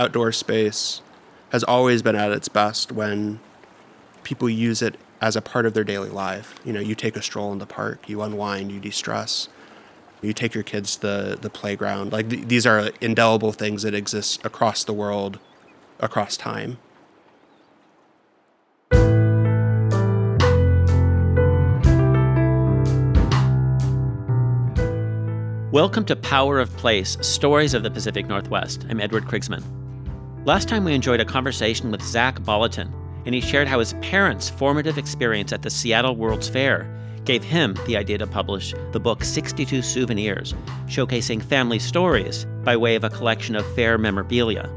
outdoor space has always been at its best when people use it as a part of their daily life. You know, you take a stroll in the park, you unwind, you de-stress, you take your kids to the, the playground. Like th- these are indelible things that exist across the world, across time. Welcome to Power of Place Stories of the Pacific Northwest. I'm Edward Krigsman. Last time we enjoyed a conversation with Zach Bolleton, and he shared how his parents' formative experience at the Seattle World's Fair gave him the idea to publish the book 62 Souvenirs, showcasing family stories by way of a collection of fair memorabilia.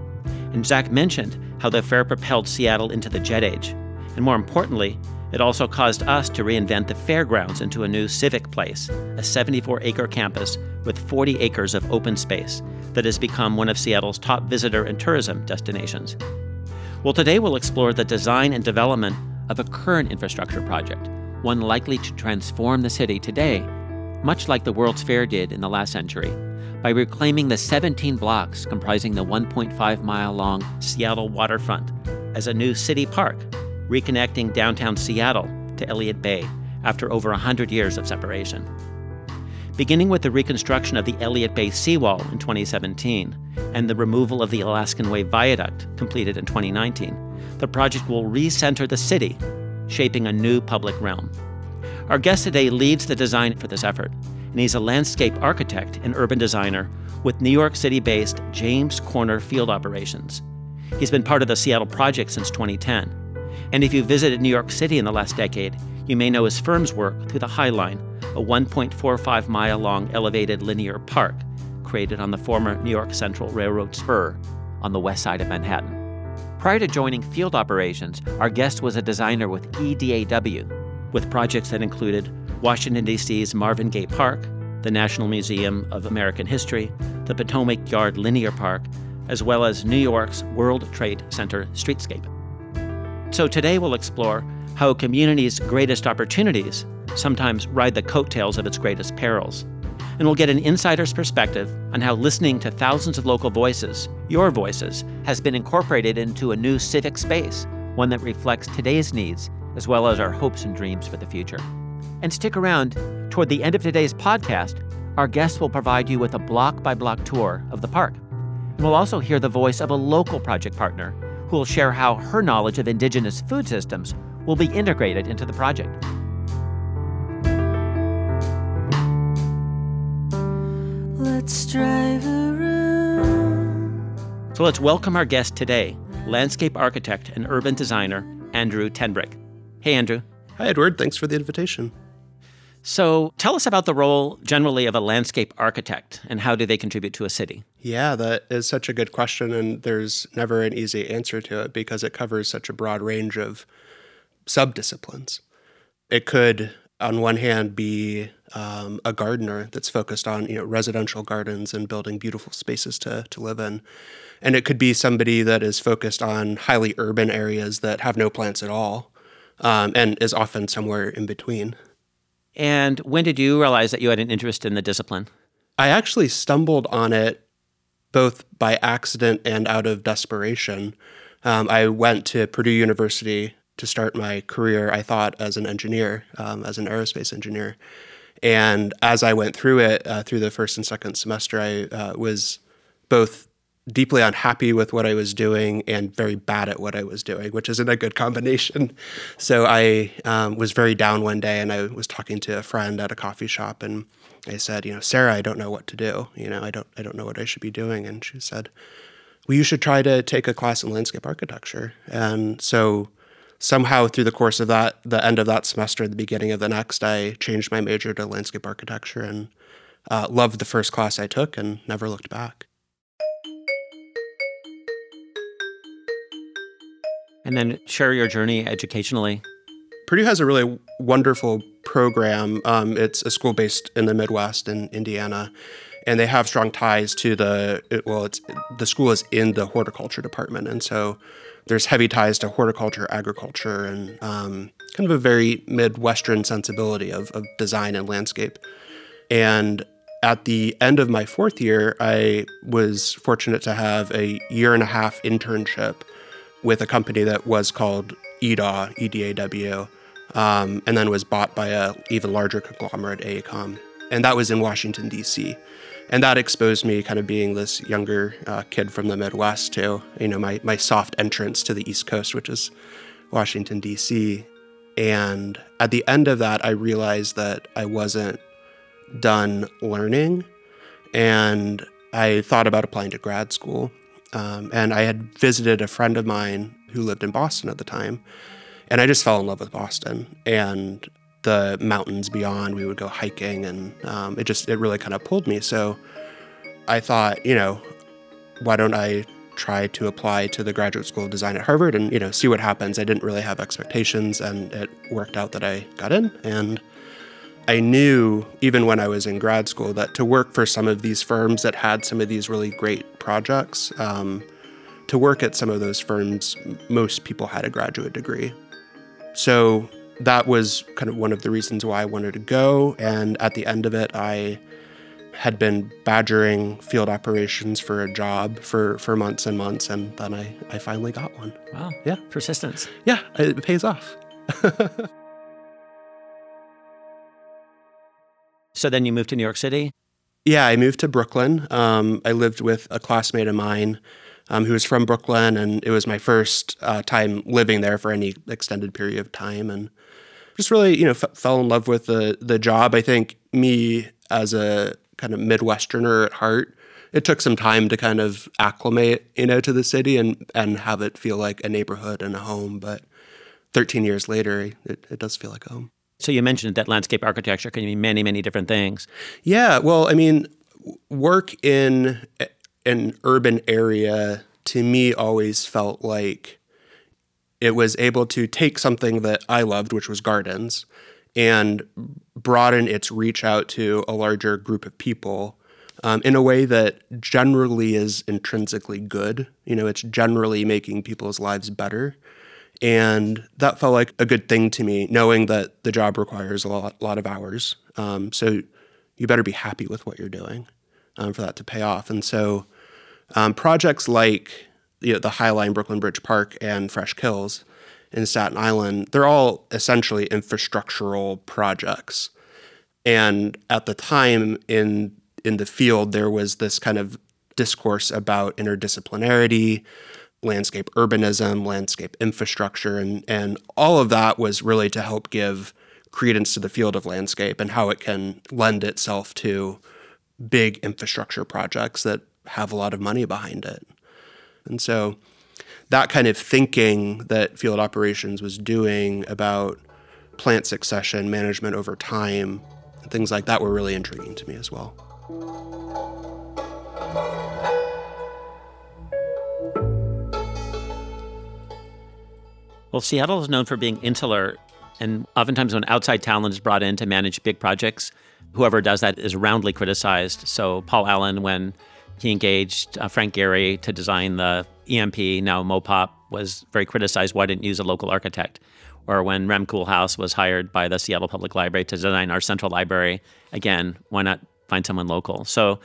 And Zach mentioned how the fair propelled Seattle into the jet age. And more importantly, it also caused us to reinvent the fairgrounds into a new civic place, a 74 acre campus with 40 acres of open space that has become one of Seattle's top visitor and tourism destinations. Well, today we'll explore the design and development of a current infrastructure project, one likely to transform the city today, much like the World's Fair did in the last century, by reclaiming the 17 blocks comprising the 1.5 mile long Seattle waterfront as a new city park reconnecting downtown Seattle to Elliott Bay after over 100 years of separation. Beginning with the reconstruction of the Elliott Bay seawall in 2017 and the removal of the Alaskan Way Viaduct completed in 2019, the project will recenter the city, shaping a new public realm. Our guest today leads the design for this effort, and he's a landscape architect and urban designer with New York City based James Corner Field Operations. He's been part of the Seattle project since 2010 and if you visited New York City in the last decade, you may know his firm's work through the High Line, a 1.45 mile long elevated linear park created on the former New York Central Railroad spur on the west side of Manhattan. Prior to joining field operations, our guest was a designer with EDAW, with projects that included Washington, D.C.'s Marvin Gaye Park, the National Museum of American History, the Potomac Yard Linear Park, as well as New York's World Trade Center streetscape. So today we'll explore how a community's greatest opportunities sometimes ride the coattails of its greatest perils. And we'll get an insider's perspective on how listening to thousands of local voices, your voices, has been incorporated into a new civic space, one that reflects today's needs as well as our hopes and dreams for the future. And stick around. Toward the end of today's podcast, our guest will provide you with a block by block tour of the park. And we'll also hear the voice of a local project partner who will share how her knowledge of indigenous food systems will be integrated into the project. Let's drive around. So let's welcome our guest today, landscape architect and urban designer Andrew tenBrink. Hey, Andrew. Hi, Edward. Thanks for the invitation. So tell us about the role generally of a landscape architect and how do they contribute to a city? Yeah, that is such a good question. And there's never an easy answer to it because it covers such a broad range of subdisciplines. It could, on one hand, be um, a gardener that's focused on you know residential gardens and building beautiful spaces to, to live in. And it could be somebody that is focused on highly urban areas that have no plants at all um, and is often somewhere in between. And when did you realize that you had an interest in the discipline? I actually stumbled on it both by accident and out of desperation. Um, I went to Purdue University to start my career, I thought, as an engineer, um, as an aerospace engineer. And as I went through it, uh, through the first and second semester, I uh, was both deeply unhappy with what I was doing and very bad at what I was doing, which isn't a good combination. So I um, was very down one day and I was talking to a friend at a coffee shop and I said, you know, Sarah, I don't know what to do. You know, I don't, I don't know what I should be doing. And she said, well, you should try to take a class in landscape architecture. And so somehow through the course of that, the end of that semester, the beginning of the next, I changed my major to landscape architecture and uh, loved the first class I took and never looked back. And then share your journey educationally. Purdue has a really wonderful program. Um, it's a school based in the Midwest in Indiana, and they have strong ties to the well. It's the school is in the horticulture department, and so there's heavy ties to horticulture, agriculture, and um, kind of a very Midwestern sensibility of, of design and landscape. And at the end of my fourth year, I was fortunate to have a year and a half internship with a company that was called EDAW, EDAW, um, and then was bought by a even larger conglomerate, AECOM. And that was in Washington, D.C. And that exposed me kind of being this younger uh, kid from the Midwest to, you know, my, my soft entrance to the East Coast, which is Washington, D.C. And at the end of that, I realized that I wasn't done learning. And I thought about applying to grad school. Um, and I had visited a friend of mine who lived in Boston at the time. And I just fell in love with Boston and the mountains beyond. We would go hiking, and um, it just, it really kind of pulled me. So I thought, you know, why don't I try to apply to the graduate school of design at Harvard and you know see what happens. I didn't really have expectations and it worked out that I got in and I knew even when I was in grad school that to work for some of these firms that had some of these really great projects, um, to work at some of those firms, most people had a graduate degree. So that was kind of one of the reasons why I wanted to go. And at the end of it, I had been badgering field operations for a job for, for months and months, and then I, I finally got one. Wow. Yeah. Persistence. Yeah, it pays off. So then you moved to New York City? Yeah, I moved to Brooklyn. Um, I lived with a classmate of mine um, who was from Brooklyn, and it was my first uh, time living there for any extended period of time, and just really, you know, f- fell in love with the the job. I think me as a kind of Midwesterner at heart, it took some time to kind of acclimate, you know, to the city and and have it feel like a neighborhood and a home. But 13 years later, it, it does feel like home. So you mentioned that landscape architecture can mean many, many different things. Yeah, well, I mean, work in an urban area to me always felt like it was able to take something that I loved, which was gardens, and broaden its reach out to a larger group of people um, in a way that generally is intrinsically good. You know, it's generally making people's lives better. And that felt like a good thing to me, knowing that the job requires a lot, lot of hours. Um, so you better be happy with what you're doing um, for that to pay off. And so um, projects like you know, the High Line Brooklyn Bridge Park and Fresh Kills in Staten Island, they're all essentially infrastructural projects. And at the time in in the field, there was this kind of discourse about interdisciplinarity, landscape urbanism, landscape infrastructure, and, and all of that was really to help give credence to the field of landscape and how it can lend itself to big infrastructure projects that have a lot of money behind it. And so that kind of thinking that field operations was doing about plant succession, management over time, things like that were really intriguing to me as well. Well, Seattle is known for being insular, and oftentimes when outside talent is brought in to manage big projects, whoever does that is roundly criticized. So, Paul Allen, when he engaged uh, Frank Gehry to design the EMP, now Mopop, was very criticized. Why didn't you use a local architect? Or when Rem Koolhaas was hired by the Seattle Public Library to design our central library, again, why not find someone local? So,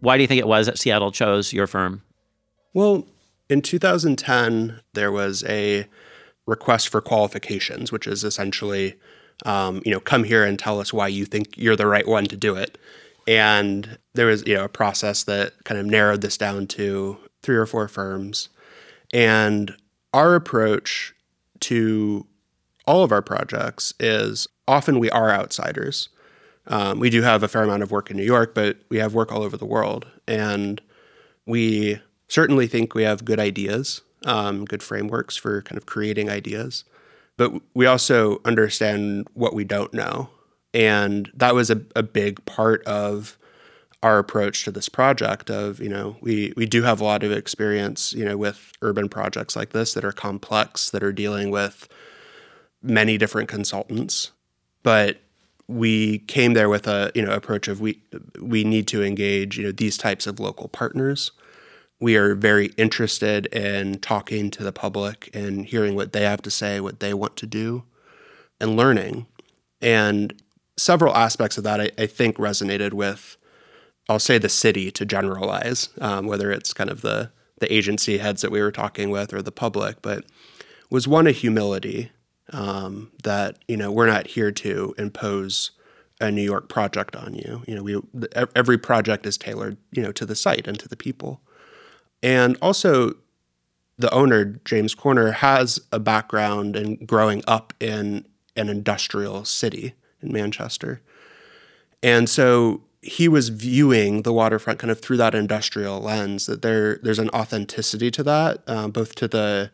why do you think it was that Seattle chose your firm? Well, in 2010, there was a request for qualifications, which is essentially, um, you know, come here and tell us why you think you're the right one to do it. And there was, you know, a process that kind of narrowed this down to three or four firms. And our approach to all of our projects is often we are outsiders. Um, we do have a fair amount of work in New York, but we have work all over the world. And we certainly think we have good ideas um, good frameworks for kind of creating ideas. But we also understand what we don't know. And that was a, a big part of our approach to this project of, you know, we, we do have a lot of experience, you know, with urban projects like this that are complex, that are dealing with many different consultants. But we came there with a, you know, approach of we we need to engage, you know, these types of local partners we are very interested in talking to the public and hearing what they have to say, what they want to do, and learning. And several aspects of that I, I think resonated with I'll say the city to generalize, um, whether it's kind of the the agency heads that we were talking with or the public, but was one a humility um, that you know we're not here to impose a New York project on you. You know, we every project is tailored you know to the site and to the people, and also the owner James Corner has a background in growing up in an industrial city in Manchester, and so he was viewing the waterfront kind of through that industrial lens that there there's an authenticity to that um, both to the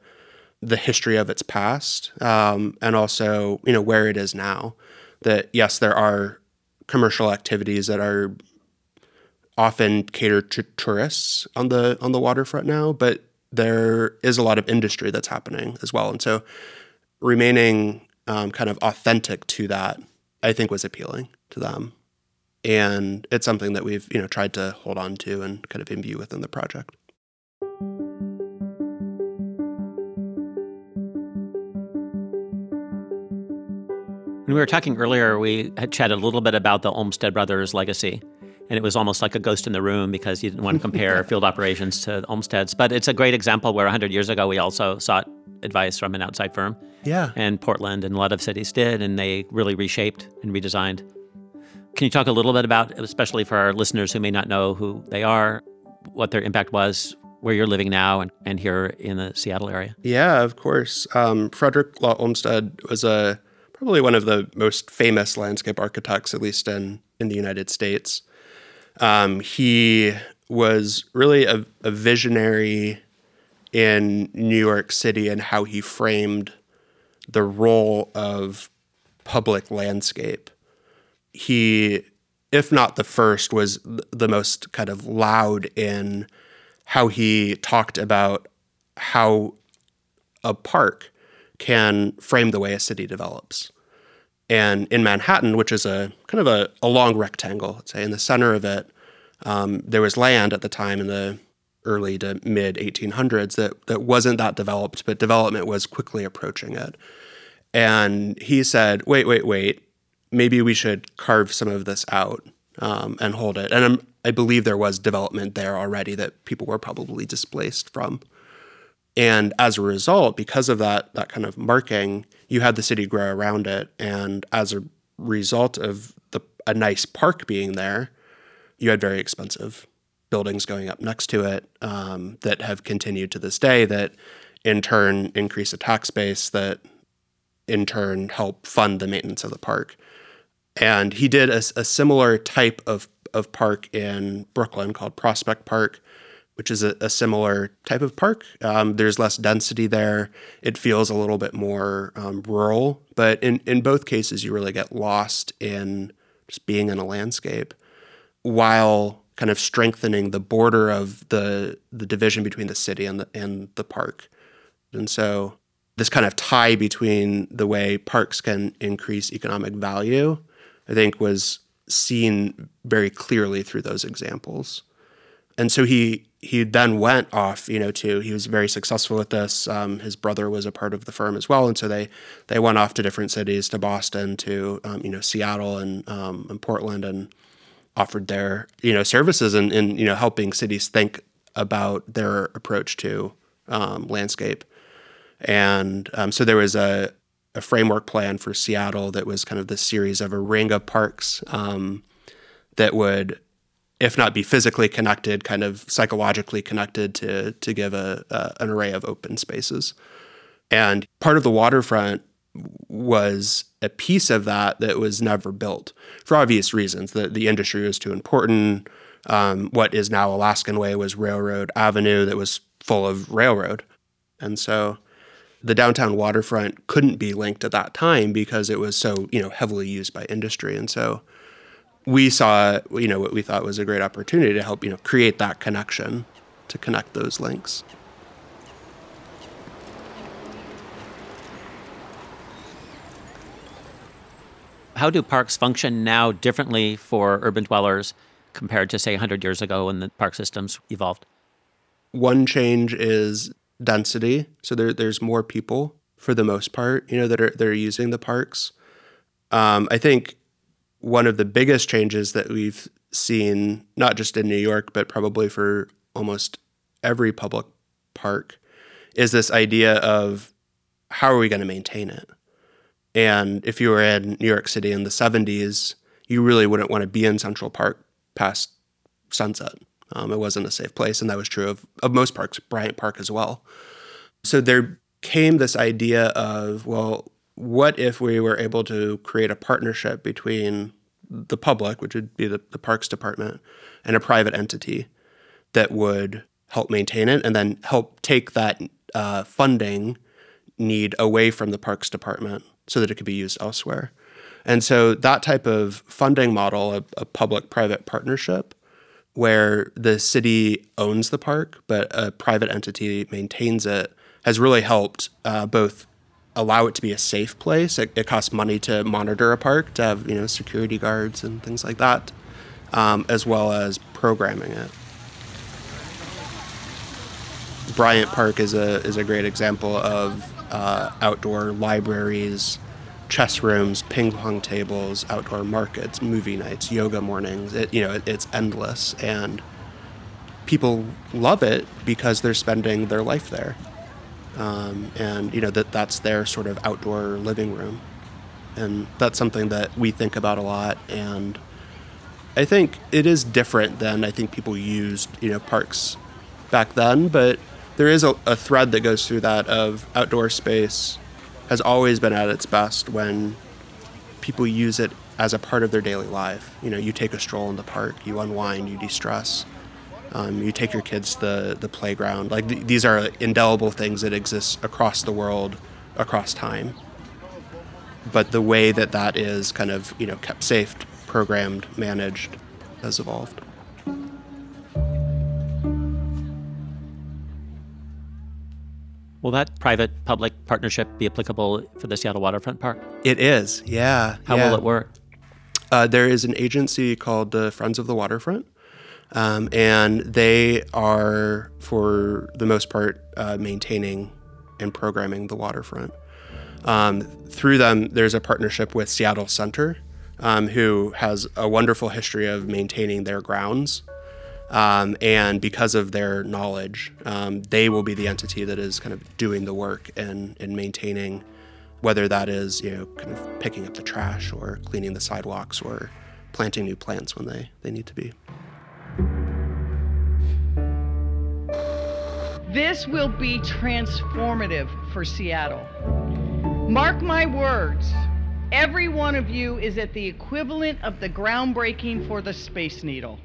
the history of its past um, and also you know where it is now. That yes there are commercial activities that are often cater to tourists on the on the waterfront now but there is a lot of industry that's happening as well and so remaining um, kind of authentic to that i think was appealing to them and it's something that we've you know tried to hold on to and kind of imbue within the project. When we were talking earlier, we had chatted a little bit about the Olmsted Brothers legacy. And it was almost like a ghost in the room because you didn't want to compare field operations to Olmsted's. But it's a great example where 100 years ago we also sought advice from an outside firm. Yeah. And Portland and a lot of cities did, and they really reshaped and redesigned can you talk a little bit about, especially for our listeners who may not know who they are, what their impact was, where you're living now, and, and here in the Seattle area? Yeah, of course. Um, Frederick Law Olmsted was a probably one of the most famous landscape architects, at least in in the United States. Um, he was really a, a visionary in New York City and how he framed the role of public landscape he, if not the first, was the most kind of loud in how he talked about how a park can frame the way a city develops. And in Manhattan, which is a kind of a, a long rectangle, let's say in the center of it, um, there was land at the time in the early to mid 1800s that, that wasn't that developed, but development was quickly approaching it. And he said, wait, wait, wait maybe we should carve some of this out um, and hold it. And I'm, i believe there was development there already that people were probably displaced from. And as a result, because of that that kind of marking, you had the city grow around it. And as a result of the a nice park being there, you had very expensive buildings going up next to it um, that have continued to this day. That in turn increase the tax base. That in turn help fund the maintenance of the park. And he did a, a similar type of, of park in Brooklyn called Prospect Park, which is a, a similar type of park. Um, there's less density there. It feels a little bit more um, rural, but in, in both cases, you really get lost in just being in a landscape while kind of strengthening the border of the the division between the city and the and the park. And so this kind of tie between the way parks can increase economic value I think was seen very clearly through those examples. And so he he then went off, you know, to he was very successful with this. Um, his brother was a part of the firm as well, and so they they went off to different cities, to Boston, to um, you know Seattle and um, and Portland, and offered their you know services in, in you know helping cities think about their approach to um, landscape. And um, so there was a a framework plan for Seattle that was kind of this series of a ring of parks um, that would, if not be physically connected, kind of psychologically connected to to give a, a an array of open spaces. And part of the waterfront was a piece of that that was never built for obvious reasons. The the industry was too important. Um, what is now Alaskan Way was Railroad Avenue that was full of railroad, and so the downtown waterfront couldn't be linked at that time because it was so you know heavily used by industry and so we saw you know what we thought was a great opportunity to help you know create that connection to connect those links how do parks function now differently for urban dwellers compared to say 100 years ago when the park systems evolved one change is density. So there, there's more people for the most part, you know, that are that are using the parks. Um, I think one of the biggest changes that we've seen, not just in New York, but probably for almost every public park, is this idea of how are we going to maintain it? And if you were in New York City in the 70s, you really wouldn't want to be in Central Park past sunset. Um, it wasn't a safe place, and that was true of, of most parks, Bryant Park as well. So there came this idea of, well, what if we were able to create a partnership between the public, which would be the, the parks department, and a private entity that would help maintain it and then help take that uh, funding need away from the parks department so that it could be used elsewhere. And so that type of funding model, a, a public private partnership, where the city owns the park, but a private entity maintains it, has really helped uh, both allow it to be a safe place. It, it, costs money to monitor a park, to have you know security guards and things like that, um, as well as programming it. Bryant Park is a is a great example of uh, outdoor libraries, chess rooms, ping pong tables, outdoor markets, movie nights, yoga mornings. It, you know, it, it's endless, and people love it because they're spending their life there, um, and you know that that's their sort of outdoor living room, and that's something that we think about a lot. And I think it is different than I think people used you know parks back then, but there is a, a thread that goes through that of outdoor space has always been at its best when people use it as a part of their daily life. You know, you take a stroll in the park, you unwind, you de-stress. Um, you take your kids to the, the playground. Like th- these are indelible things that exist across the world, across time. But the way that that is kind of you know kept safe, programmed, managed, has evolved. Will that private public partnership be applicable for the Seattle Waterfront Park? It is, yeah. How yeah. will it work? Uh, there is an agency called the Friends of the Waterfront, um, and they are, for the most part, uh, maintaining and programming the waterfront. Um, through them, there's a partnership with Seattle Center, um, who has a wonderful history of maintaining their grounds um, and because of their knowledge, um, they will be the entity that is kind of doing the work and, and maintaining, whether that is, you know, kind of picking up the trash or cleaning the sidewalks or planting new plants when they, they need to be. This will be transformative for Seattle. Mark my words, every one of you is at the equivalent of the groundbreaking for the Space Needle.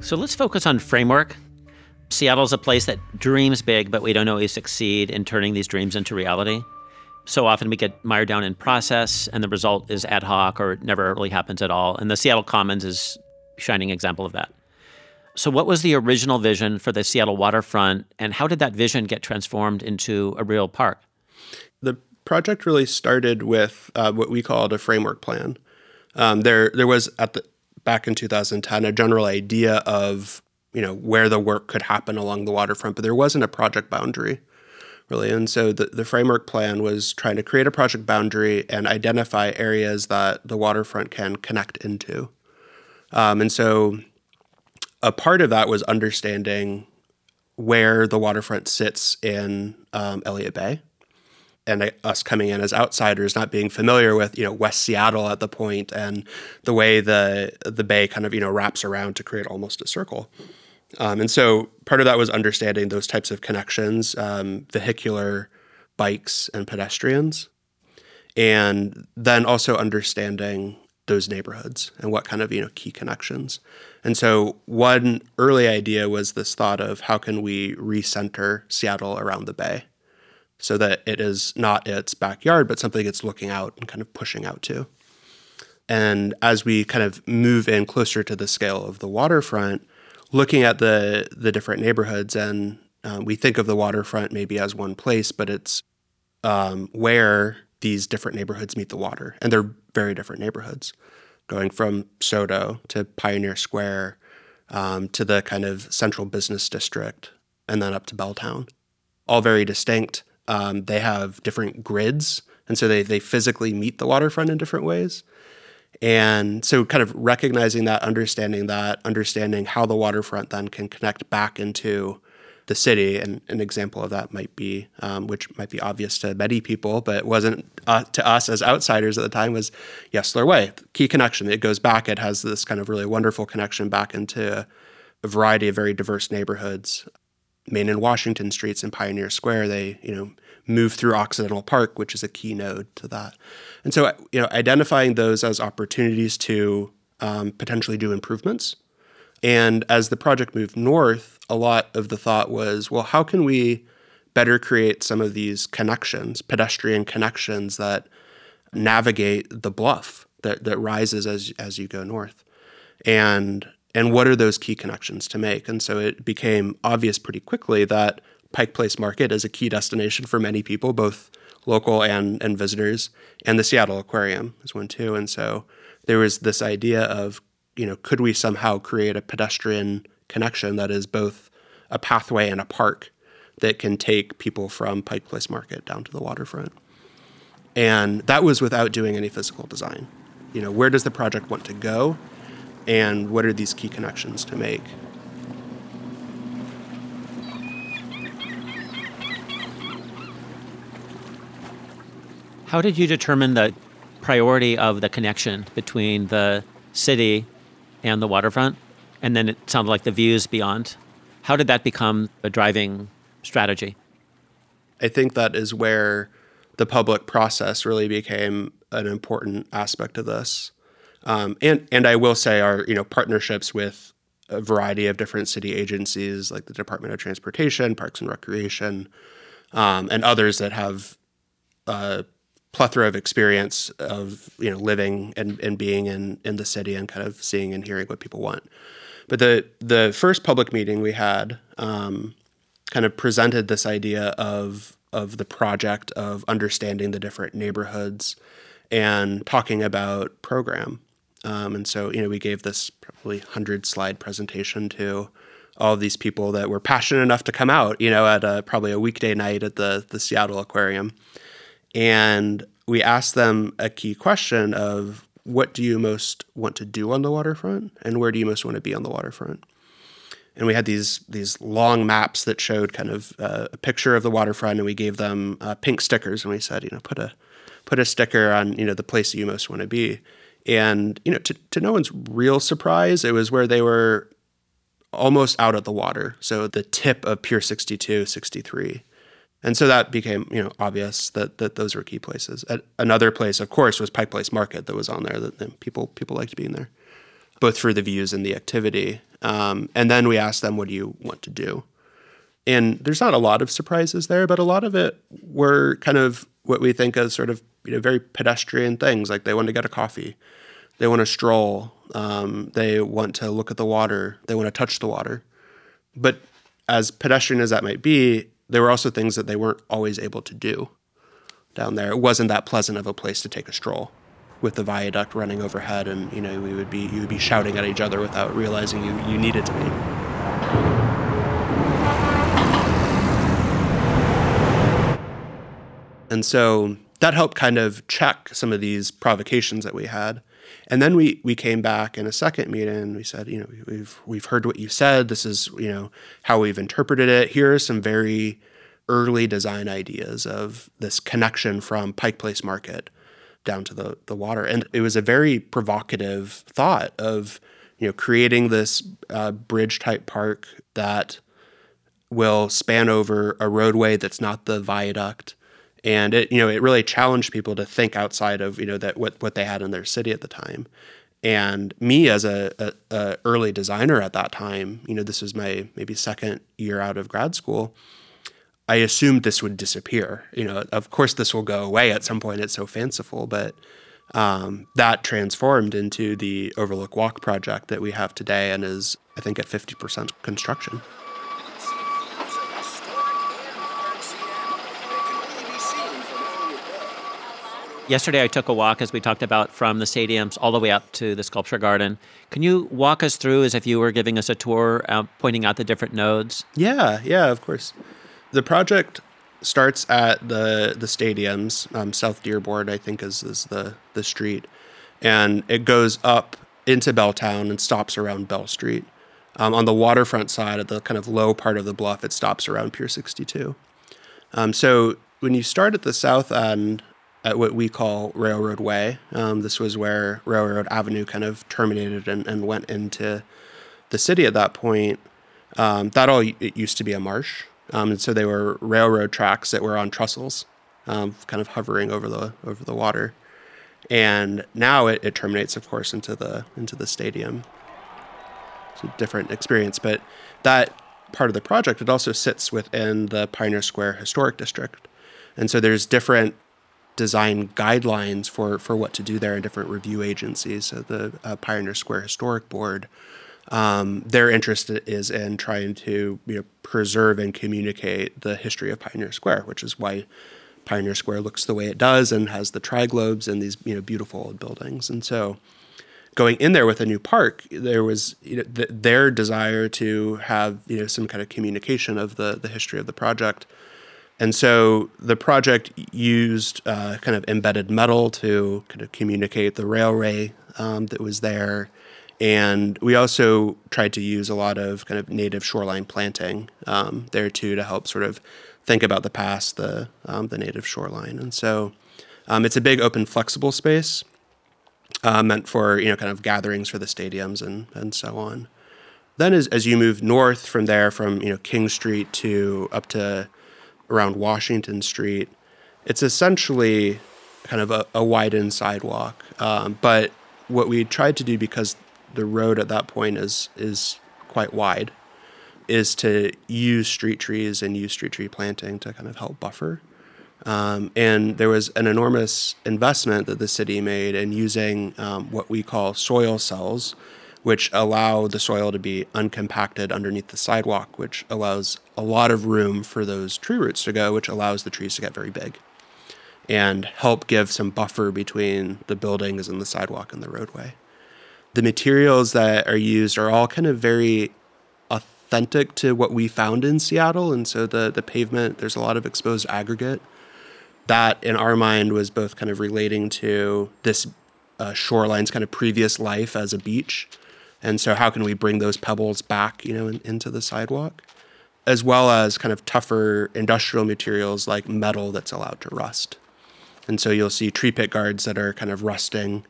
So let's focus on framework. Seattle's a place that dreams big, but we don't always succeed in turning these dreams into reality. So often we get mired down in process, and the result is ad hoc or it never really happens at all. And the Seattle Commons is shining example of that. So, what was the original vision for the Seattle waterfront, and how did that vision get transformed into a real park? The project really started with uh, what we called a framework plan. Um, there, there was at the back in 2010 a general idea of you know where the work could happen along the waterfront, but there wasn't a project boundary really. And so the, the framework plan was trying to create a project boundary and identify areas that the waterfront can connect into. Um, and so a part of that was understanding where the waterfront sits in um, Elliott Bay and us coming in as outsiders, not being familiar with you know West Seattle at the point and the way the the bay kind of you know wraps around to create almost a circle. Um, and so part of that was understanding those types of connections, um, vehicular, bikes, and pedestrians, and then also understanding those neighborhoods and what kind of you know key connections. And so one early idea was this thought of how can we recenter Seattle around the bay so that it is not its backyard, but something it's looking out and kind of pushing out to. And as we kind of move in closer to the scale of the waterfront, looking at the the different neighborhoods, and um, we think of the waterfront maybe as one place, but it's um, where these different neighborhoods meet the water, and they're very different neighborhoods, going from SoDo to Pioneer Square um, to the kind of central business district, and then up to Belltown, all very distinct um, they have different grids, and so they they physically meet the waterfront in different ways. And so, kind of recognizing that, understanding that, understanding how the waterfront then can connect back into the city. And an example of that might be, um, which might be obvious to many people, but wasn't uh, to us as outsiders at the time, was Yesler Way. Key connection. It goes back, it has this kind of really wonderful connection back into a variety of very diverse neighborhoods. Main and Washington streets and Pioneer Square, they, you know, move through Occidental Park, which is a key node to that. And so, you know, identifying those as opportunities to um, potentially do improvements. And as the project moved north, a lot of the thought was, well, how can we better create some of these connections, pedestrian connections that navigate the bluff that, that rises as as you go north, and and what are those key connections to make? And so it became obvious pretty quickly that Pike Place Market is a key destination for many people, both local and, and visitors. And the Seattle Aquarium is one too. And so there was this idea of, you know, could we somehow create a pedestrian connection that is both a pathway and a park that can take people from Pike Place Market down to the waterfront? And that was without doing any physical design. You know, where does the project want to go? And what are these key connections to make? How did you determine the priority of the connection between the city and the waterfront? And then it sounded like the views beyond. How did that become a driving strategy? I think that is where the public process really became an important aspect of this. Um, and and I will say our you know partnerships with a variety of different city agencies like the Department of Transportation, Parks and Recreation, um, and others that have uh, plethora of experience of you know living and, and being in, in the city and kind of seeing and hearing what people want. But the the first public meeting we had um, kind of presented this idea of of the project of understanding the different neighborhoods and talking about program. Um, and so you know we gave this probably hundred slide presentation to all these people that were passionate enough to come out. You know at a, probably a weekday night at the the Seattle Aquarium and we asked them a key question of what do you most want to do on the waterfront? And where do you most want to be on the waterfront? And we had these these long maps that showed kind of uh, a picture of the waterfront and we gave them uh, pink stickers and we said you know put a put a sticker on you know the place you most want to be. And you know to, to no one's real surprise it was where they were almost out of the water. So the tip of pier 62 63 and so that became, you know, obvious that that those were key places. At another place, of course, was Pike Place Market that was on there. That, that people people liked being there, both for the views and the activity. Um, and then we asked them, "What do you want to do?" And there's not a lot of surprises there, but a lot of it were kind of what we think as sort of you know very pedestrian things. Like they want to get a coffee, they want to stroll, um, they want to look at the water, they want to touch the water. But as pedestrian as that might be, there were also things that they weren't always able to do down there. It wasn't that pleasant of a place to take a stroll with the viaduct running overhead and you know we would be you would be shouting at each other without realizing you, you needed to be. And so that helped kind of check some of these provocations that we had. And then we we came back in a second meeting. We said, you know, we've we've heard what you said. This is you know how we've interpreted it. Here are some very early design ideas of this connection from Pike Place Market down to the the water. And it was a very provocative thought of you know creating this uh, bridge type park that will span over a roadway that's not the viaduct and it you know it really challenged people to think outside of you know that what what they had in their city at the time. And me as a, a, a, early designer at that time you know this was my maybe second year out of grad school i assumed this would disappear. You know of course this will go away at some point. It's so fanciful but um, that transformed into the overlook walk project that we have today and is i think at 50% construction Yesterday, I took a walk, as we talked about, from the stadiums all the way up to the sculpture garden. Can you walk us through as if you were giving us a tour, uh, pointing out the different nodes? Yeah, yeah, of course. The project starts at the the stadiums. Um, South Dearborn, I think, is is the the street, and it goes up into Belltown and stops around Bell Street. Um, on the waterfront side, at the kind of low part of the bluff, it stops around Pier 62. Um, so when you start at the south end, at what we call Railroad Way, um, this was where Railroad Avenue kind of terminated and, and went into the city at that point. Um, that all it used to be a marsh, um, and so they were railroad tracks that were on trestles, um, kind of hovering over the over the water. And now it, it terminates, of course, into the into the stadium. It's a different experience, but that part of the project it also sits within the Pioneer Square Historic District, and so there's different design guidelines for for what to do there in different review agencies. So the uh, Pioneer Square Historic Board um, their interest is in trying to you know, preserve and communicate the history of Pioneer Square, which is why Pioneer Square looks the way it does and has the triglobes and these you know beautiful old buildings. And so, going in there with a new park, there was you know, th- their desire to have you know some kind of communication of the the history of the project. And so the project used uh, kind of embedded metal to kind of communicate the railway um, that was there and we also tried to use a lot of kind of native shoreline planting um, there too to help sort of think about the past, the um, the native shoreline. And so um, it's a big open flexible space uh, meant for you know kind of gatherings for the stadiums and and so on. Then as, as you move north from there, from you know King Street to up to around Washington Street, it's essentially kind of a, a widened sidewalk. Um, but what we tried to do because the road at that point is is quite wide, is to use street trees and use street tree planting to kind of help buffer. Um, and there was an enormous investment that the city made in using um, what we call soil cells, which allow the soil to be uncompacted underneath the sidewalk, which allows a lot of room for those tree roots to go, which allows the trees to get very big and help give some buffer between the buildings and the sidewalk and the roadway the materials that are used are all kind of very authentic to what we found in Seattle. And so the, the pavement, there's a lot of exposed aggregate. That, in our mind, was both kind of relating to this uh, shoreline's kind of previous life as a beach. And so, how can we bring those pebbles back, you know, in, into the sidewalk? As well as kind of tougher industrial materials like metal that's allowed to rust. And so, you'll see tree pit guards that are kind of rusting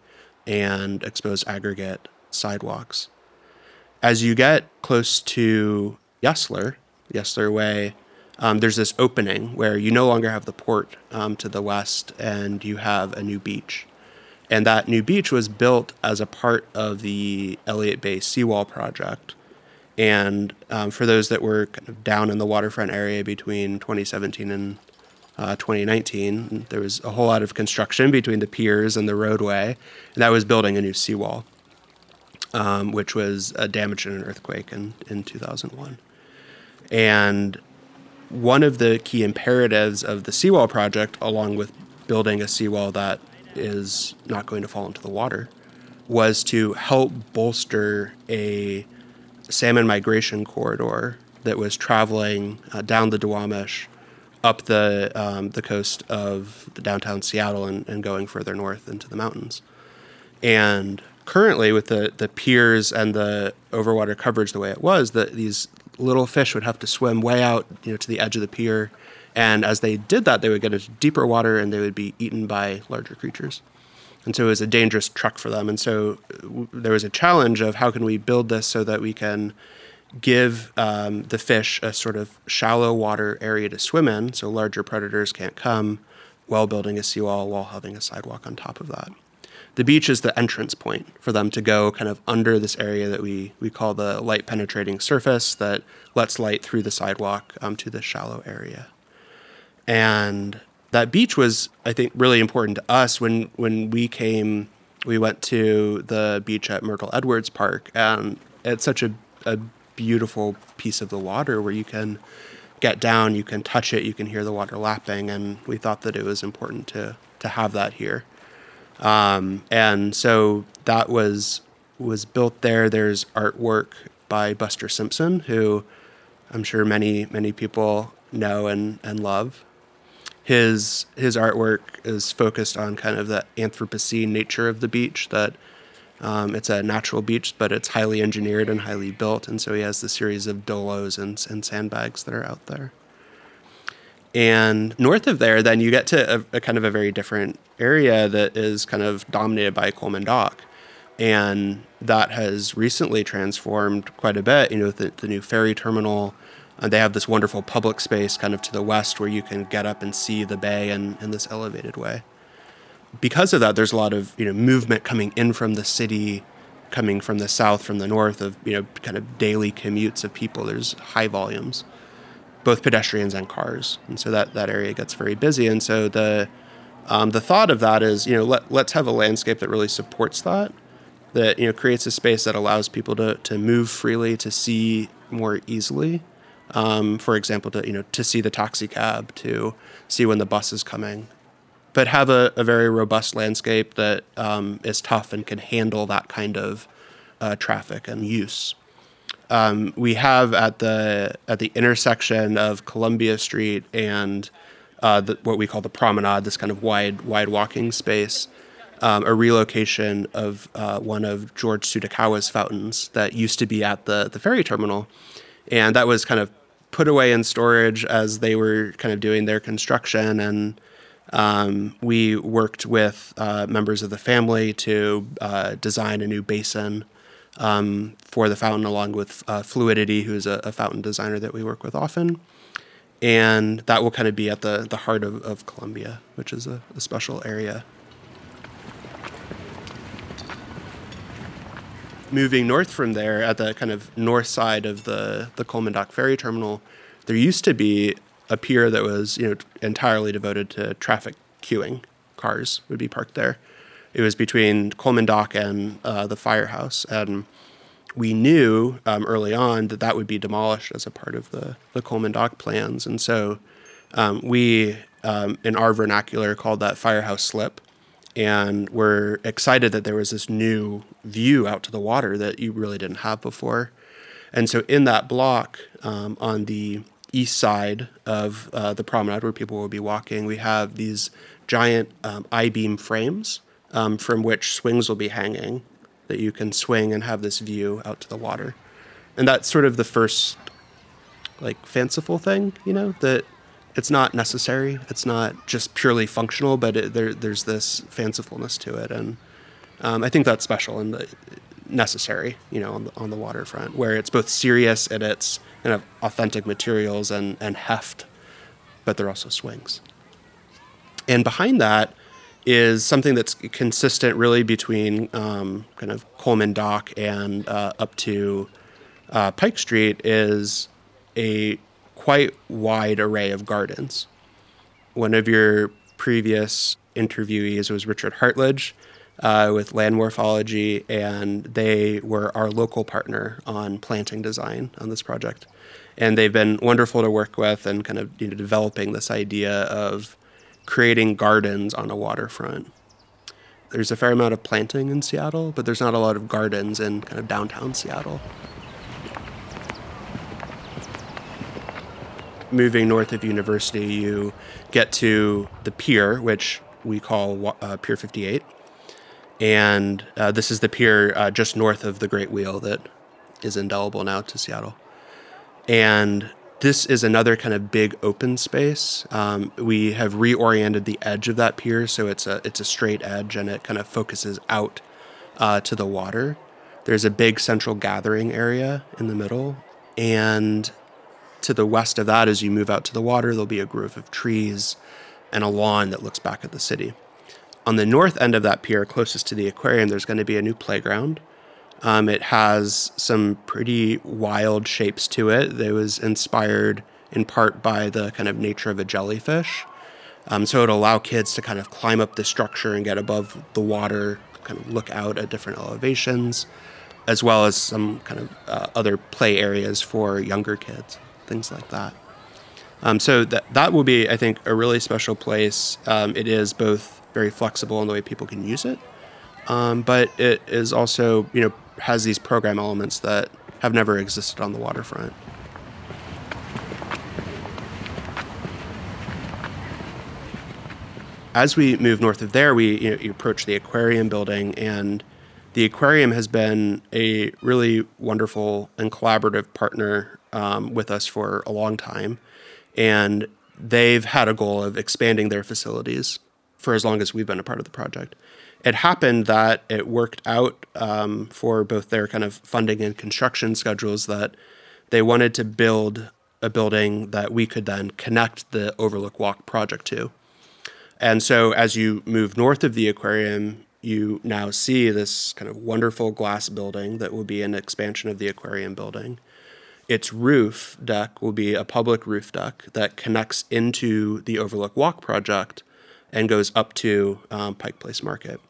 and exposed aggregate sidewalks. As you get close to Yesler, Yesler Way, um, there's this opening where you no longer have the port um, to the west and you have a new beach. And that new beach was built as a part of the Elliott Bay Seawall project. And um, for those that were kind of down in the waterfront area between 2017 and uh, 2019. There was a whole lot of construction between the piers and the roadway, and that was building a new seawall, um, which was uh, damaged in an earthquake in, in 2001. And one of the key imperatives of the seawall project, along with building a seawall that is not going to fall into the water, was to help bolster a salmon migration corridor that was traveling uh, down the Duwamish up the um, the coast of the downtown Seattle and, and going further north into the mountains. And currently, with the the piers and the overwater coverage the way it was, that these little fish would have to swim way out, you know, to the edge of the pier. And as they did that, they would get into deeper water and they would be eaten by larger creatures. And so it was a dangerous truck for them. And so uh, there was a challenge of how can we build this so that we can give um, the fish a sort of shallow water area to swim in so larger predators can't come while building a seawall while having a sidewalk on top of that. The beach is the entrance point for them to go kind of under this area that we, we call the light penetrating surface that lets light through the sidewalk um, to the shallow area. And that beach was, I think, really important to us when, when we came. We went to the beach at Myrtle Edwards Park, and it's such a, a beautiful piece of the water where you can get down, you can touch it, you can hear the water lapping, and we thought that it was important to to have that here. Um, and so that was was built there. There's artwork by Buster Simpson, who I'm sure many many people know and and love. His his artwork is focused on kind of the Anthropocene nature of the beach. That um, it's a natural beach, but it's highly engineered and highly built, and so he has the series of dolos and, and sandbags that are out there. And north of there, then you get to a, a, kind of a very different area that is kind of dominated by Coleman Dock. And that has recently transformed quite a bit. You know, the, the new ferry terminal, uh, they have this wonderful public space kind of to the west where you can get up and see the bay in, in this elevated way. Because of that, there's a lot of, you know, movement coming in from the city, coming from the south, from the north of, you know, kind of daily commutes of people. There's high volumes both pedestrians and cars, and so that that area gets very busy. And so the um, the thought of that is, you know, let let's have a landscape that really supports that, that you know creates a space that allows people to to move freely, to see more easily. Um, for example, to you know to see the taxi cab, to see when the bus is coming, but have a, a very robust landscape that um, is tough and can handle that kind of uh, traffic and use. Um, we have at the at the intersection of Columbia Street and uh, the, what we call the promenade, this kind of wide wide walking space, um, a relocation of uh, one of George Tsutakawa's fountains that used to be at the the ferry terminal, and that was kind of put away in storage as they were kind of doing their construction and. Um, we worked with uh, members of the family to uh, design a new basin um, for the fountain, along with uh, Fluidity, who's a, a, fountain designer that we work with often. And that will kind of be at the, the heart of, of Columbia, which is a, a special area. Moving north from there, at the kind of north side of the, the Coleman Dock Ferry Terminal, there used to be a pier that was you know entirely devoted to traffic queuing. Cars would be parked there it was between Coleman Dock and uh, the firehouse, and we knew um, early on that that would be demolished as a part of the the Coleman Dock plans, and so um, we, um, in our vernacular, called that firehouse slip, and we're excited that there was this new view out to the water that you really didn't have before, and so in that block um, on the east side of uh, the promenade where people will be walking, we have these giant um, I-beam frames um, from which swings will be hanging that you can swing and have this view out to the water. And that's sort of the first like fanciful thing, you know, that it's not necessary. It's not just purely functional, but it, there, there's this fancifulness to it. And um, I think that's special and necessary, you know, on the, on the waterfront, where it's both serious and it's kind of authentic materials and, and heft, but they're also swings. And behind that, is something that's consistent really between um, kind of Coleman Dock and uh, up to uh, Pike Street is a quite wide array of gardens. One of your previous interviewees was Richard Hartlage uh, with Land Morphology, and they were our local partner on planting design on this project. And they've been wonderful to work with and kind of you know, developing this idea of creating gardens on a waterfront. There's a fair amount of planting in Seattle, but there's not a lot of gardens in kind of downtown Seattle. Moving north of University, you get to the pier, which we call uh, Pier 58. And uh, this is the pier uh, just north of the Great Wheel that is indelible now to Seattle. And this is another kind of big open space. Um, we have reoriented the edge of that pier so it's a it's a straight edge and it kind of focuses out uh, to the water. There's a big central gathering area in the middle, and to the west of that, as you move out to the water, there'll be a grove of trees and a lawn that looks back at the city. On the north end of that pier, closest to the aquarium, there's going to be a new playground um, it has some pretty wild shapes to it. It was inspired in part by the kind of nature of a jellyfish. Um, so it'll allow kids to kind of climb up the structure and get above the water, kind of look out at different elevations, as well as some kind of uh, other play areas for younger kids, things like that. Um, so that that will be, I think, a really special place. Um, it is both very flexible in the way people can use it, um, but it is also, you know, has these program elements that have never existed on the waterfront. as we move north of there, we you, know, you approach the aquarium building, and the aquarium has been a really wonderful and collaborative partner um, with us for a long time. And they've had a goal of expanding their facilities for as long as we've been a part of the project. It happened that it worked out um, for both their kind of funding and construction schedules that they wanted to build a building that we could then connect the Overlook Walk project to. And so as you move north of the aquarium, you now see this kind of wonderful glass building that will be an expansion of the aquarium building. Its roof deck will be a public roof deck that connects into the Overlook Walk project and goes up to um, Pike Place Market.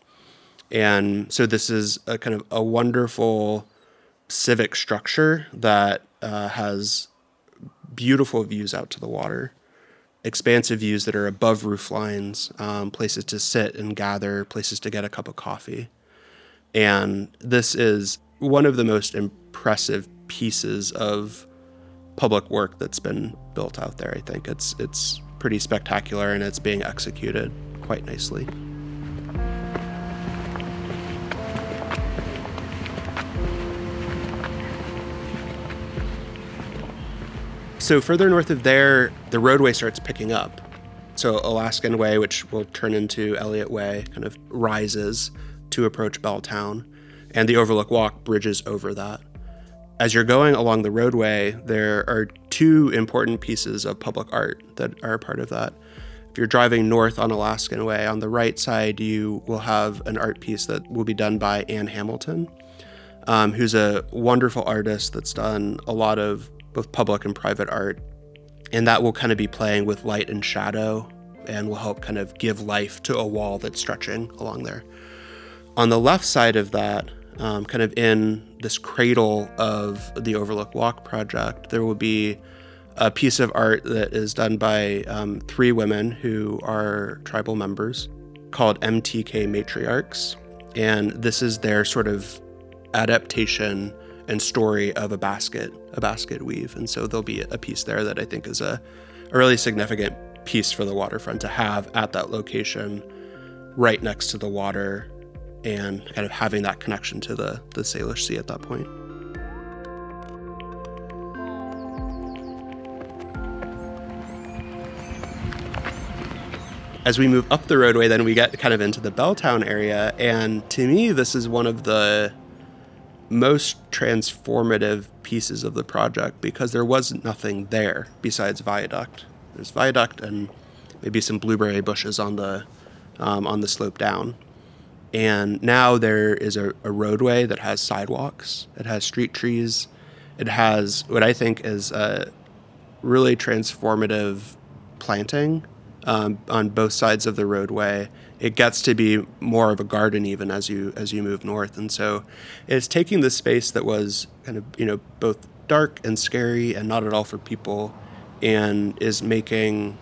And so this is a kind of a wonderful civic structure that uh, has beautiful views out to the water expansive views that are above roof lines, um, places to sit and gather, places to get a cup of coffee. And this is one of the most impressive pieces of public work that's been built out there. I think it's it's pretty spectacular and it's being executed quite nicely. So further north of there, the roadway starts picking up. So Alaskan Way, which will turn into Elliott Way, kind of rises to approach Belltown, and the Overlook Walk bridges over that. As you're going along the roadway, there are two important pieces of public art that are a part of that. If you're driving north on Alaskan Way, on the right side, you will have an art piece that will be done by Ann Hamilton, um, who's a wonderful artist that's done a lot of both public and private art. And that will kind of be playing with light and shadow and will help kind of give life to a wall that's stretching along there. On the left side of that, um, kind of in this cradle of the Overlook Walk project, there will be a piece of art that is done by um, three women who are tribal members called MTK Matriarchs. And this is their sort of adaptation and story of a basket, a basket weave. And so there'll be a piece there that I think is a, a really significant piece for the waterfront to have at that location, right next to the water, and kind of having that connection to the, the Salish Sea at that point. As we move up the roadway, then we get kind of into the Belltown area. And to me, this is one of the most transformative pieces of the project because there was nothing there besides viaduct. There's viaduct and maybe some blueberry bushes on the um, on the slope down. And now there is a, a, roadway that has sidewalks. It has street trees. It has what I think is a really transformative planting um, on both sides of the roadway it gets to be more of a garden even as you as you move north and so it's taking the space that was kind of you know both dark and scary and not at all for people and is making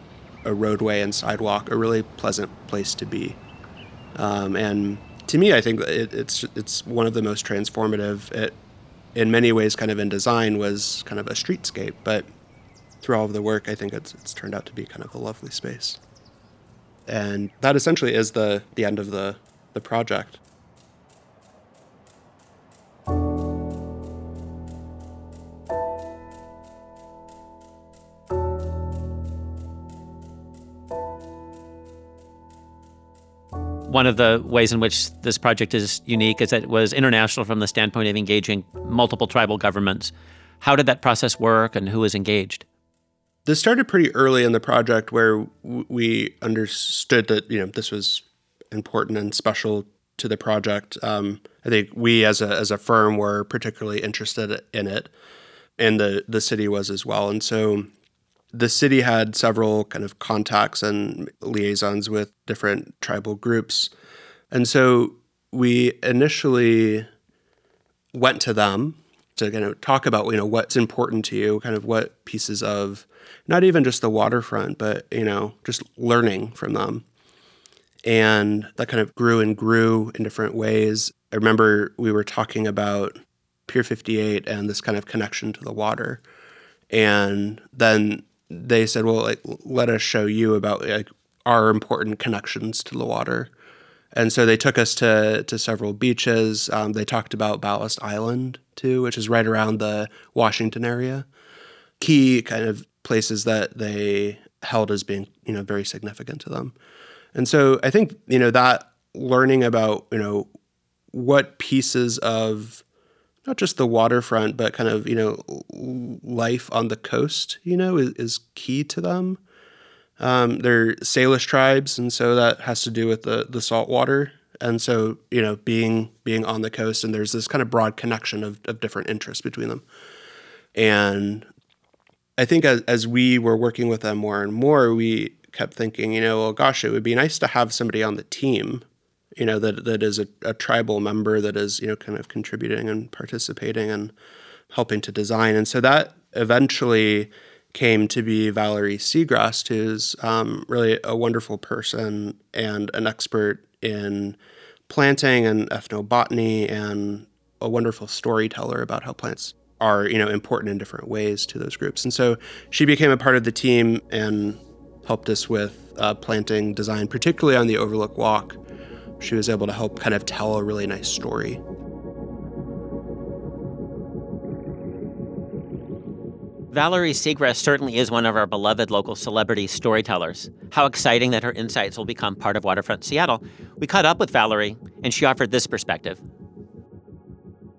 a roadway and sidewalk a really pleasant place to be um, and to me i think it, it's it's one of the most transformative it in many ways kind of in design was kind of a streetscape but through all of the work i think it's, it's turned out to be kind of a lovely space and that essentially is the the end of the the project. One of the ways in which this project is unique is that it was international from the standpoint of engaging multiple tribal governments. How did that process work and who was engaged? this started pretty early in the project where we understood that you know this was important and special to the project. Um, I think we as a as a firm were particularly interested in it, and the the city was as well. And so the city had several kind of contacts and liaisons with different tribal groups, and so we initially went to them to kind of talk about you know what's important to you, kind of what pieces of not even just the waterfront, but you know, just learning from them. And that kind of grew and grew in different ways. I remember we were talking about Pier 58 and this kind of connection to the water. And then they said, well, like, let us show you about like are important connections to the water. And so they took us to to several beaches. Um, they talked about Ballast Island too, which is right around the Washington area. Key kind of places that they held as being you know very significant to them. And so I think you know that learning about you know what pieces of not just the waterfront, but kind of you know life on the coast, you know, is, is key to them. Um, they're Salish tribes, and so that has to do with the the salt water. And so you know, being being on the coast, and there's this kind of broad connection of, of different interests between them. And I think as as we were working with them more and more, we kept thinking, you know, well, gosh, it would be nice to have somebody on the team you know that that is a, a, tribal member that is you know kind of contributing and participating and helping to design. And so that eventually came to be Valerie Segrest who's um, really a wonderful person and an expert in planting and ethnobotany and a wonderful storyteller about how plants are you know important in different ways to those groups. And so she became a part of the team and helped us with uh, planting design particularly on the overlook walk she was able to help kind of tell a really nice story. Valerie Segrest certainly is one of our beloved local celebrity storytellers. How exciting that her insights will become part of Waterfront Seattle. We caught up with Valerie, and she offered this perspective.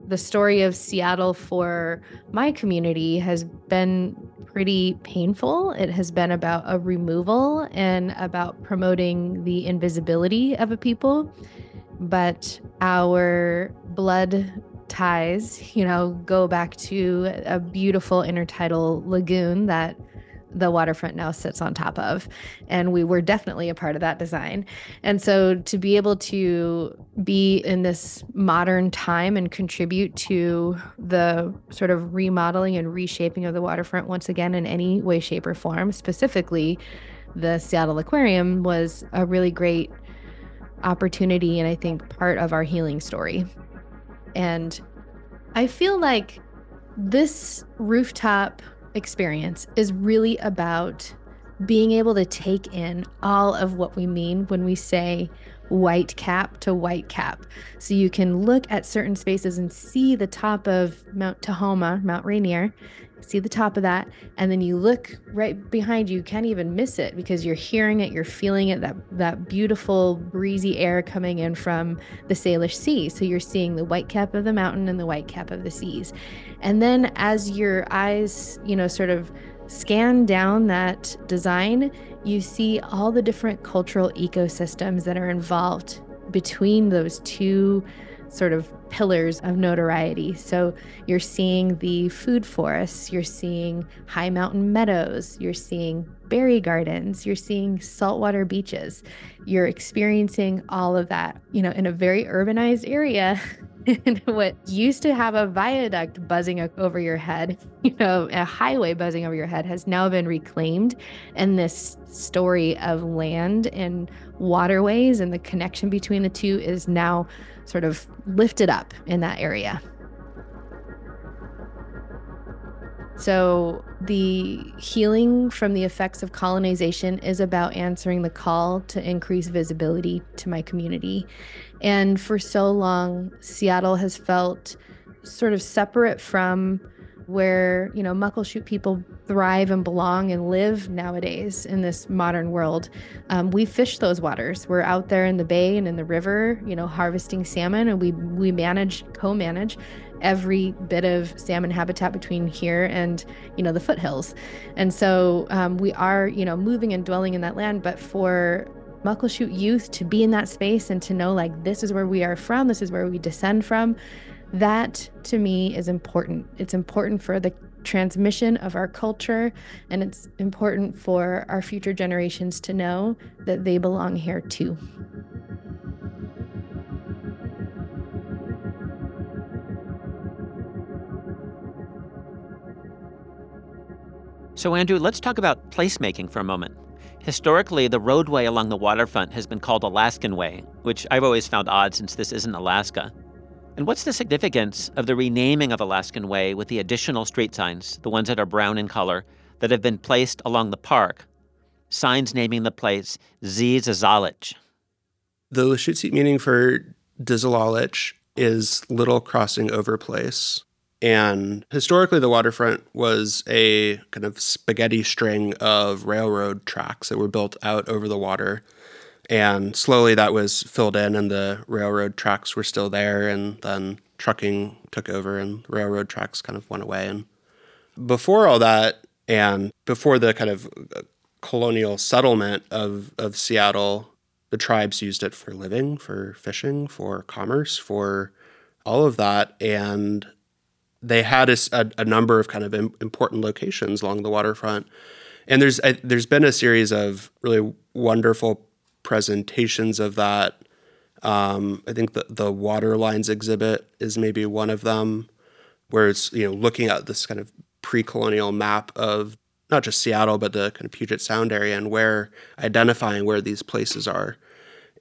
The story of Seattle for my community has been pretty painful. It has been about a removal and about promoting the invisibility of a people. But our blood ties, you know, go back to a beautiful intertidal lagoon that the waterfront now sits on top of. And we were definitely a part of that design. And so to be able to be in this modern time and contribute to the sort of remodeling and reshaping of the waterfront once again in any way, shape, or form, specifically the Seattle Aquarium, was a really great opportunity and I think part of our healing story. And I feel like this rooftop experience is really about being able to take in all of what we mean when we say white cap to white cap. So you can look at certain spaces and see the top of Mount Tahoma, Mount Rainier, see the top of that, and then you look right behind you, you can't even miss it because you're hearing it, you're feeling it, that that beautiful breezy air coming in from the Salish Sea. So you're seeing the white cap of the mountain and the white cap of the seas. And then as your eyes, you know, sort of scan down that design, you see all the different cultural ecosystems that are involved between those two sort of pillars of notoriety. So you're seeing the food forests, you're seeing high mountain meadows, you're seeing berry gardens, you're seeing saltwater beaches. You're experiencing all of that, you know, in a very urbanized area what used to have a viaduct buzzing over your head, you know, a highway buzzing over your head has now been reclaimed. And this story of land and waterways and the connection between the two is now sort of lifted up in that area. So, the healing from the effects of colonization is about answering the call to increase visibility to my community. And for so long, Seattle has felt sort of separate from where, you know, Muckleshoot people thrive and belong and live nowadays in this modern world. Um, we fish those waters. We're out there in the bay and in the river, you know, harvesting salmon, and we we manage, co-manage every bit of salmon habitat between here and you know the foothills and so um, we are you know moving and dwelling in that land but for muckleshoot youth to be in that space and to know like this is where we are from this is where we descend from that to me is important it's important for the transmission of our culture and it's important for our future generations to know that they belong here too So, Andrew, let's talk about placemaking for a moment. Historically, the roadway along the waterfront has been called Alaskan Way, which I've always found odd since this isn't Alaska. And what's the significance of the renaming of Alaskan Way with the additional street signs, the ones that are brown in color, that have been placed along the park? signs naming the place Dzidzilalich. The Lushootseed meaning for Dzidzilalich is little crossing over place. And historically, the waterfront was a kind of spaghetti string of railroad tracks that were built out over the water. And slowly that was filled in, and the railroad tracks were still there. And then trucking took over, and railroad tracks kind of went away. And before all that, and before the kind of uh, colonial settlement of, of Seattle, the tribes used it for living, for fishing, for commerce, for all of that. And they had a, a, number of kind of Im- important locations along the waterfront. And there's a, there's been a series of really wonderful presentations of that. Um, I think the the water lines exhibit is maybe one of them, where it's you know looking at this kind of pre-colonial map of not just Seattle but the kind of Puget Sound area and where identifying where these places are,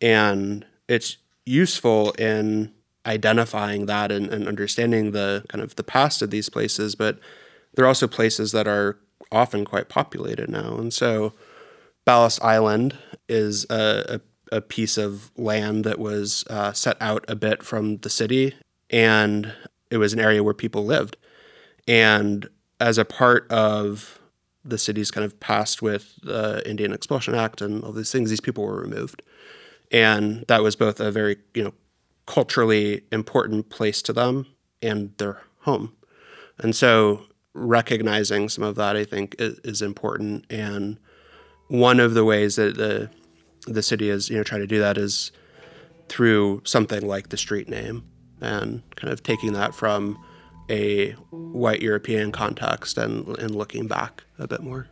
and it's useful in identifying that and, and understanding the kind of the past of these places, but they're also places that are often quite populated now. And so Ballast Island is a, a, a piece of land that was uh, set out a bit from the city, and it was an area where people lived. And as a part of the city's kind of past with the Indian Expulsion Act and all these things, these people were removed. And that was both a very, you know, culturally important place to them and their home. And so recognizing some of that, I think, is, is, important. And one of the ways that the the city is, you know, trying to do that is through something like the street name and kind of taking that from a white European context and, and looking back a bit more.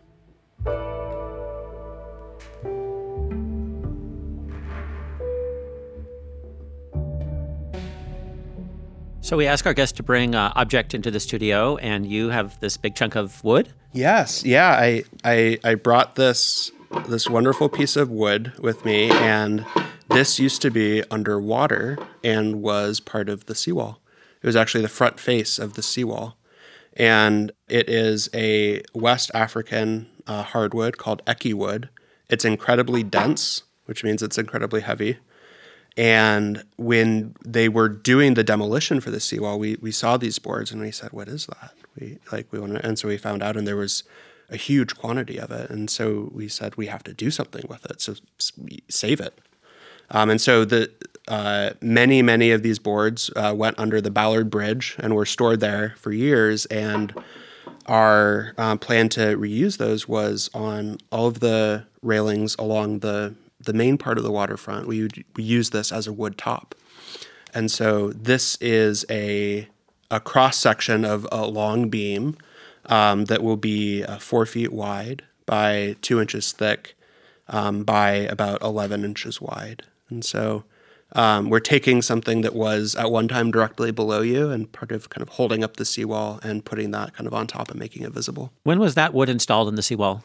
So we ask our guests to bring uh, object into the studio, and you have this big chunk of wood. Yes, yeah. I I, I brought this this wonderful piece of wood with me, and this used to be underwater and was part of the seawall. It was actually the front face of the seawall, and it is a West African uh, hardwood called ekki wood. It's incredibly dense, which means it's incredibly heavy. And when they were doing the demolition for the seawall, we we saw these boards and we said, "What is that?" We like we want to, and so we found out, and there was a huge quantity of it, and so we said we have to do something with it, so save it. Um, and so the uh, many many of these boards uh, went under the Ballard Bridge and were stored there for years, and our um, plan to reuse those was on all of the railings along the the main part of the waterfront, we, we use this as a wood top. And so this is a, a cross section of a long beam um, that will be uh, four feet wide by two inches thick um, by about 11 inches wide. And so um, we're taking something that was at one time directly below you and part of kind of holding up the seawall and putting that kind of on top and making it visible. When was that wood installed in the seawall?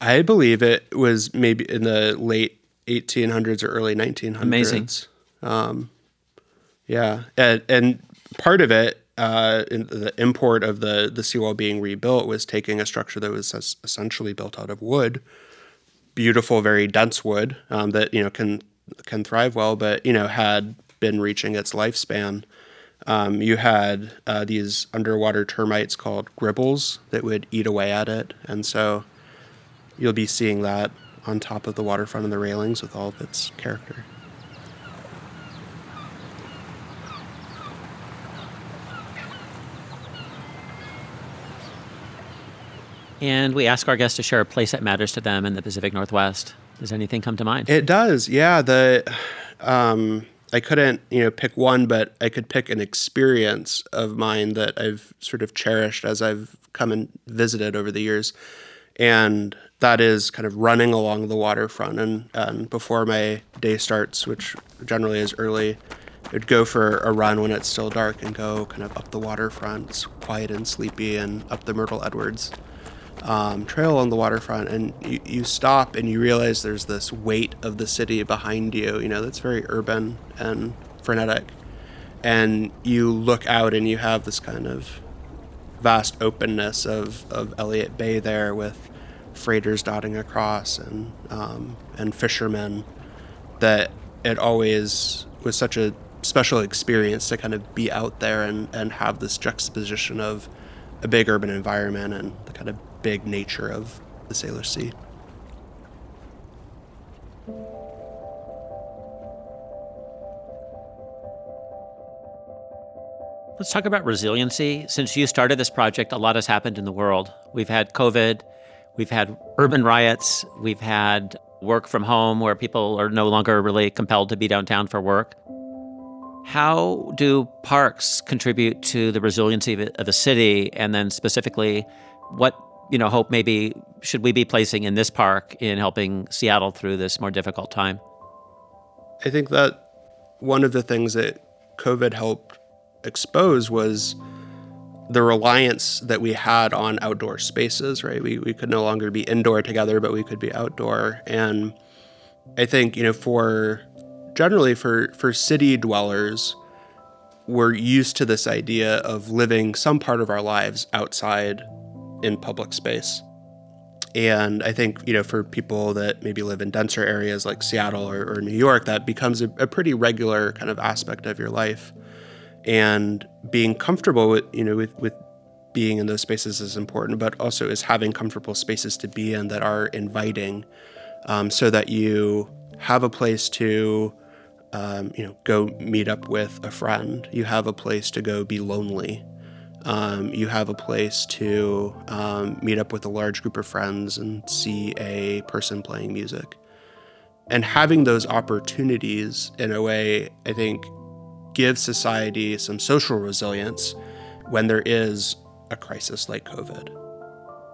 I believe it was maybe in the late 1800s or early 1900s. Amazing. Um, yeah, and, and, part of it, uh, the import of the the seawall being rebuilt was taking a structure that was essentially built out of wood, beautiful, very dense wood um, that you know can can thrive well, but you know had been reaching its lifespan. Um, you had uh, these underwater termites called gribbles that would eat away at it, and so you'll be seeing that on top of the waterfront and the railings with all of its character. And we ask our guests to share a place that matters to them in the Pacific Northwest. Does anything come to mind? It does, yeah. The um, I couldn't, you know, pick one, but I could pick an experience of mine that I've sort of cherished as I've come and visited over the years and that is kind of running along the waterfront. And, and before my day starts, which generally is early, I'd go for a run when it's still dark and go kind of up the waterfront. Quiet and sleepy, and up the Myrtle Edwards um, trail on the waterfront. And you, you stop and you realize there's this weight of the city behind you, you know, that's very urban and frenetic. And you look out and you have this kind of vast openness of, of Elliott Bay there with freighters dotting across and um, and fishermen that it always was such a special experience to kind of be out there and, and have this juxtaposition of a big urban environment and the kind of big nature of the Salish Sea. Let's talk about resiliency. Since you started this project, a lot has happened in the world. We've had COVID, we've had urban riots, we've had work from home where people are no longer really compelled to be downtown for work. How do parks contribute to the resiliency of a city? And then specifically, what you know hope maybe should we be placing in this park in helping Seattle through this more difficult time? I think that one of the things that COVID helped expose was the reliance that we had on outdoor spaces, right? We, we could no longer be indoor together, but we could be outdoor. And I think, you know, for generally for, for city dwellers, we're used to this idea of living some part of our lives outside in public space. And I think, you know, for people that maybe live in denser areas like Seattle or, or New York, that becomes a, a pretty regular kind of aspect of your life and being comfortable with you know with with being in those spaces is important, but also is having comfortable spaces to be in that are inviting, um, so that you have a place to, um, you know, go meet up with a friend. You have a place to go be lonely. Um, you have a place to um, meet up with a large group of friends and see a person playing music. And having those opportunities in a way, I think, give society some social resilience when there is a crisis like COVID.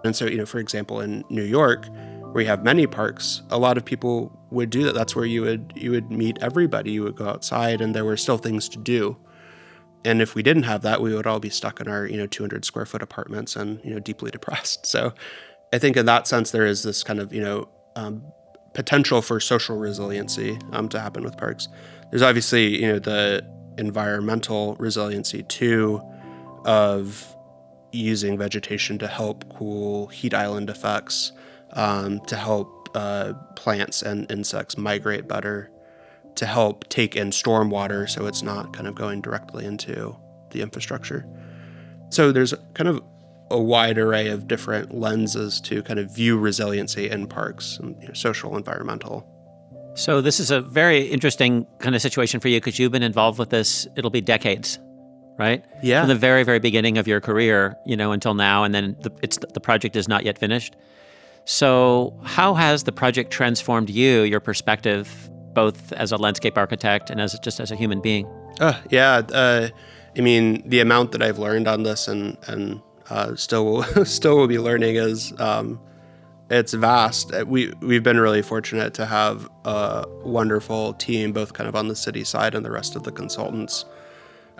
And so, you know, for example, in New York, where you have many parks, a lot of people would do that. That's where you would you would meet everybody. You would go outside, and there were still things to do. And if we didn't have that, we would all be stuck in our you know 200 square foot apartments and you know deeply depressed. So, I think in that sense, there is this kind of you know um, potential for social resiliency um, to happen with parks. There's obviously you know the environmental resiliency too of using vegetation to help cool heat island effects, um, to help uh, plants and insects migrate better, to help take in stormwater so it's not kind of going directly into the infrastructure. So there's kind of a wide array of different lenses to kind of view resiliency in parks, and, you know, social, environmental. So this is a very interesting kind of situation for you because you've been involved with this. It'll be decades, right? Yeah. From the very, very beginning of your career, you know, until now, and then the, it's the project is not yet finished. So how has the project transformed you, your perspective, both as a landscape architect and as just as a human being? Uh, yeah. Uh, I mean, the amount that I've learned on this and and uh, still will still will be learning is um, it's vast. Uh, we we've been really fortunate to have a wonderful team, both kind of on the city side and the rest of the consultants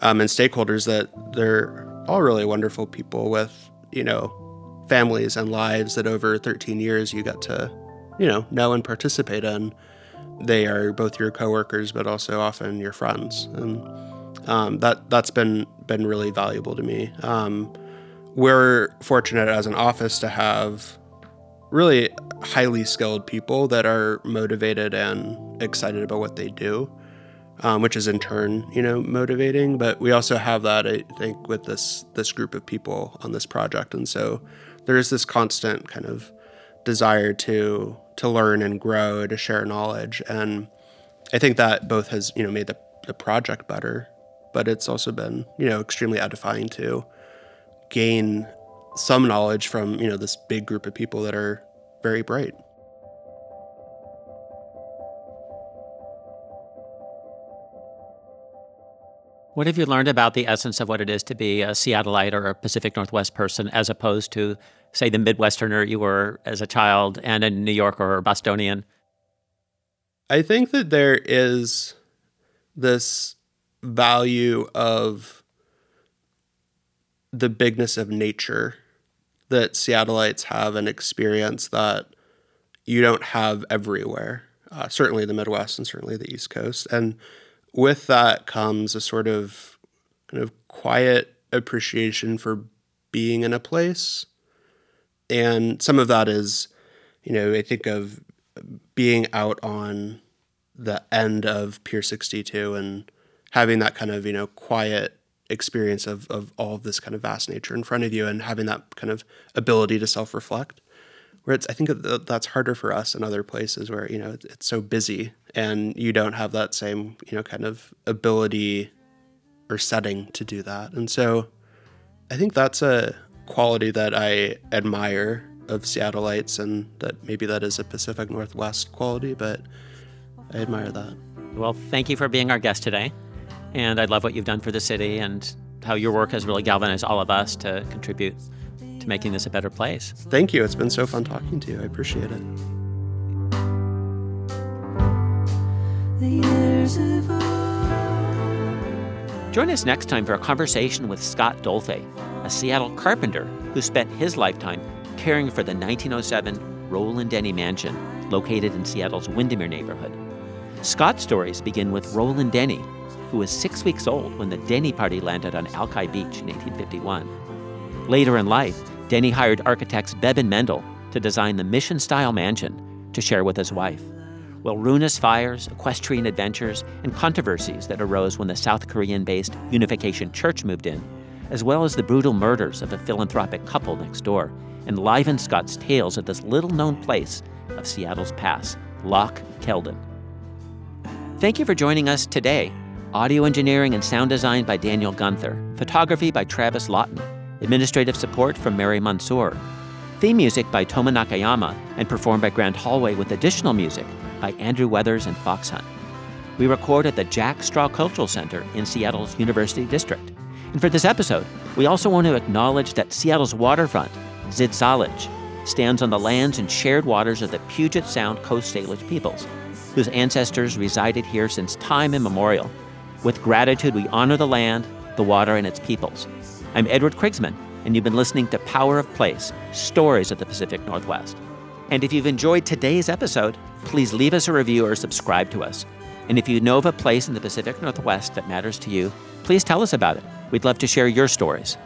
um, and stakeholders. That they're all really wonderful people with you know families and lives that over 13 years you got to you know know and participate in. They are both your coworkers, but also often your friends, and um, that that's been been really valuable to me. Um, we're fortunate as an office to have really highly skilled people that are motivated and excited about what they do, um, which is in turn, you know, motivating. But we also have that, I think, with this this group of people on this project, and so there is this constant kind of desire to to learn and grow, to share knowledge, and I think that both has you know made the the project better, but it's also been you know extremely edifying to gain some knowledge from you know this big group of people that are very bright. What have you learned about the essence of what it is to be a Seattleite or a Pacific Northwest person as opposed to, say, the Midwesterner you were as a child and a New Yorker or Bostonian? I think that there is this value of the bigness of nature that Seattleites have an experience that you don't have everywhere. Uh, certainly the Midwest and certainly the East Coast, and with that comes a sort of kind of quiet appreciation for being in a place, and some of that is you know, I think of being out on the end of Pier 62 and having that kind of, you know, quiet experience of, of all of this kind of vast nature in front of you and having that kind of ability to self reflect. Where it's, I think that's harder for us in other places where, you know, it's so busy and you don't have that same, you know, kind of ability or setting to do that. And so I think that's a quality that I admire of Seattleites and that maybe that is a Pacific Northwest quality, but I admire that. Well, thank you for being our guest today. And I love what you've done for the city and how your work has really galvanized all of us to contribute to making this a better place. Thank you. It's been so fun talking to you. I appreciate it. Join us next time for a conversation with Scott Dolphy, a Seattle carpenter who spent his lifetime caring for the 1907 Rolland Denny Mansion located in Seattle's Windermere neighborhood. Scott's stories begin with Rolland Denny, who was six weeks old when the Denny party landed on Alki Beach in 1851. Later in life, Denny hired architects Bebb and Mendel to design the mission style mansion to share with his wife. Well, ruinous fires, equestrian adventures, and controversies that arose when the South Korean based Unification Church moved in, as well as the brutal murders of a philanthropic couple next door, enlivened Scott's tales of this little known place of Seattle's past, Loch Keeden. Thank you for joining us today. Audio engineering and sound design by Daniel Gunther, photography by Travis Lawton, administrative support from Mary Mansour, theme music by Toma Nakayama, and performed by Grand Hallway with additional music by Andrew Weathers and Fox Hunt. We record at the Jack Straw Cultural Center in Seattle's University District. And for this episode, we also want to acknowledge that Seattle's waterfront, Dzidzilalich, stands on the lands and shared waters of the Puget Sound Coast Salish peoples whose ancestors resided here since time immemorial. With gratitude, we honor the land, the water, and its peoples. I'm Edward Krigsman, and you've been listening to Power of Place Stories of the Pacific Northwest. And if you've enjoyed today's episode, please leave us a review or subscribe to us. And if you know of a place in the Pacific Northwest that matters to you, please tell us about it. We'd love to share your stories.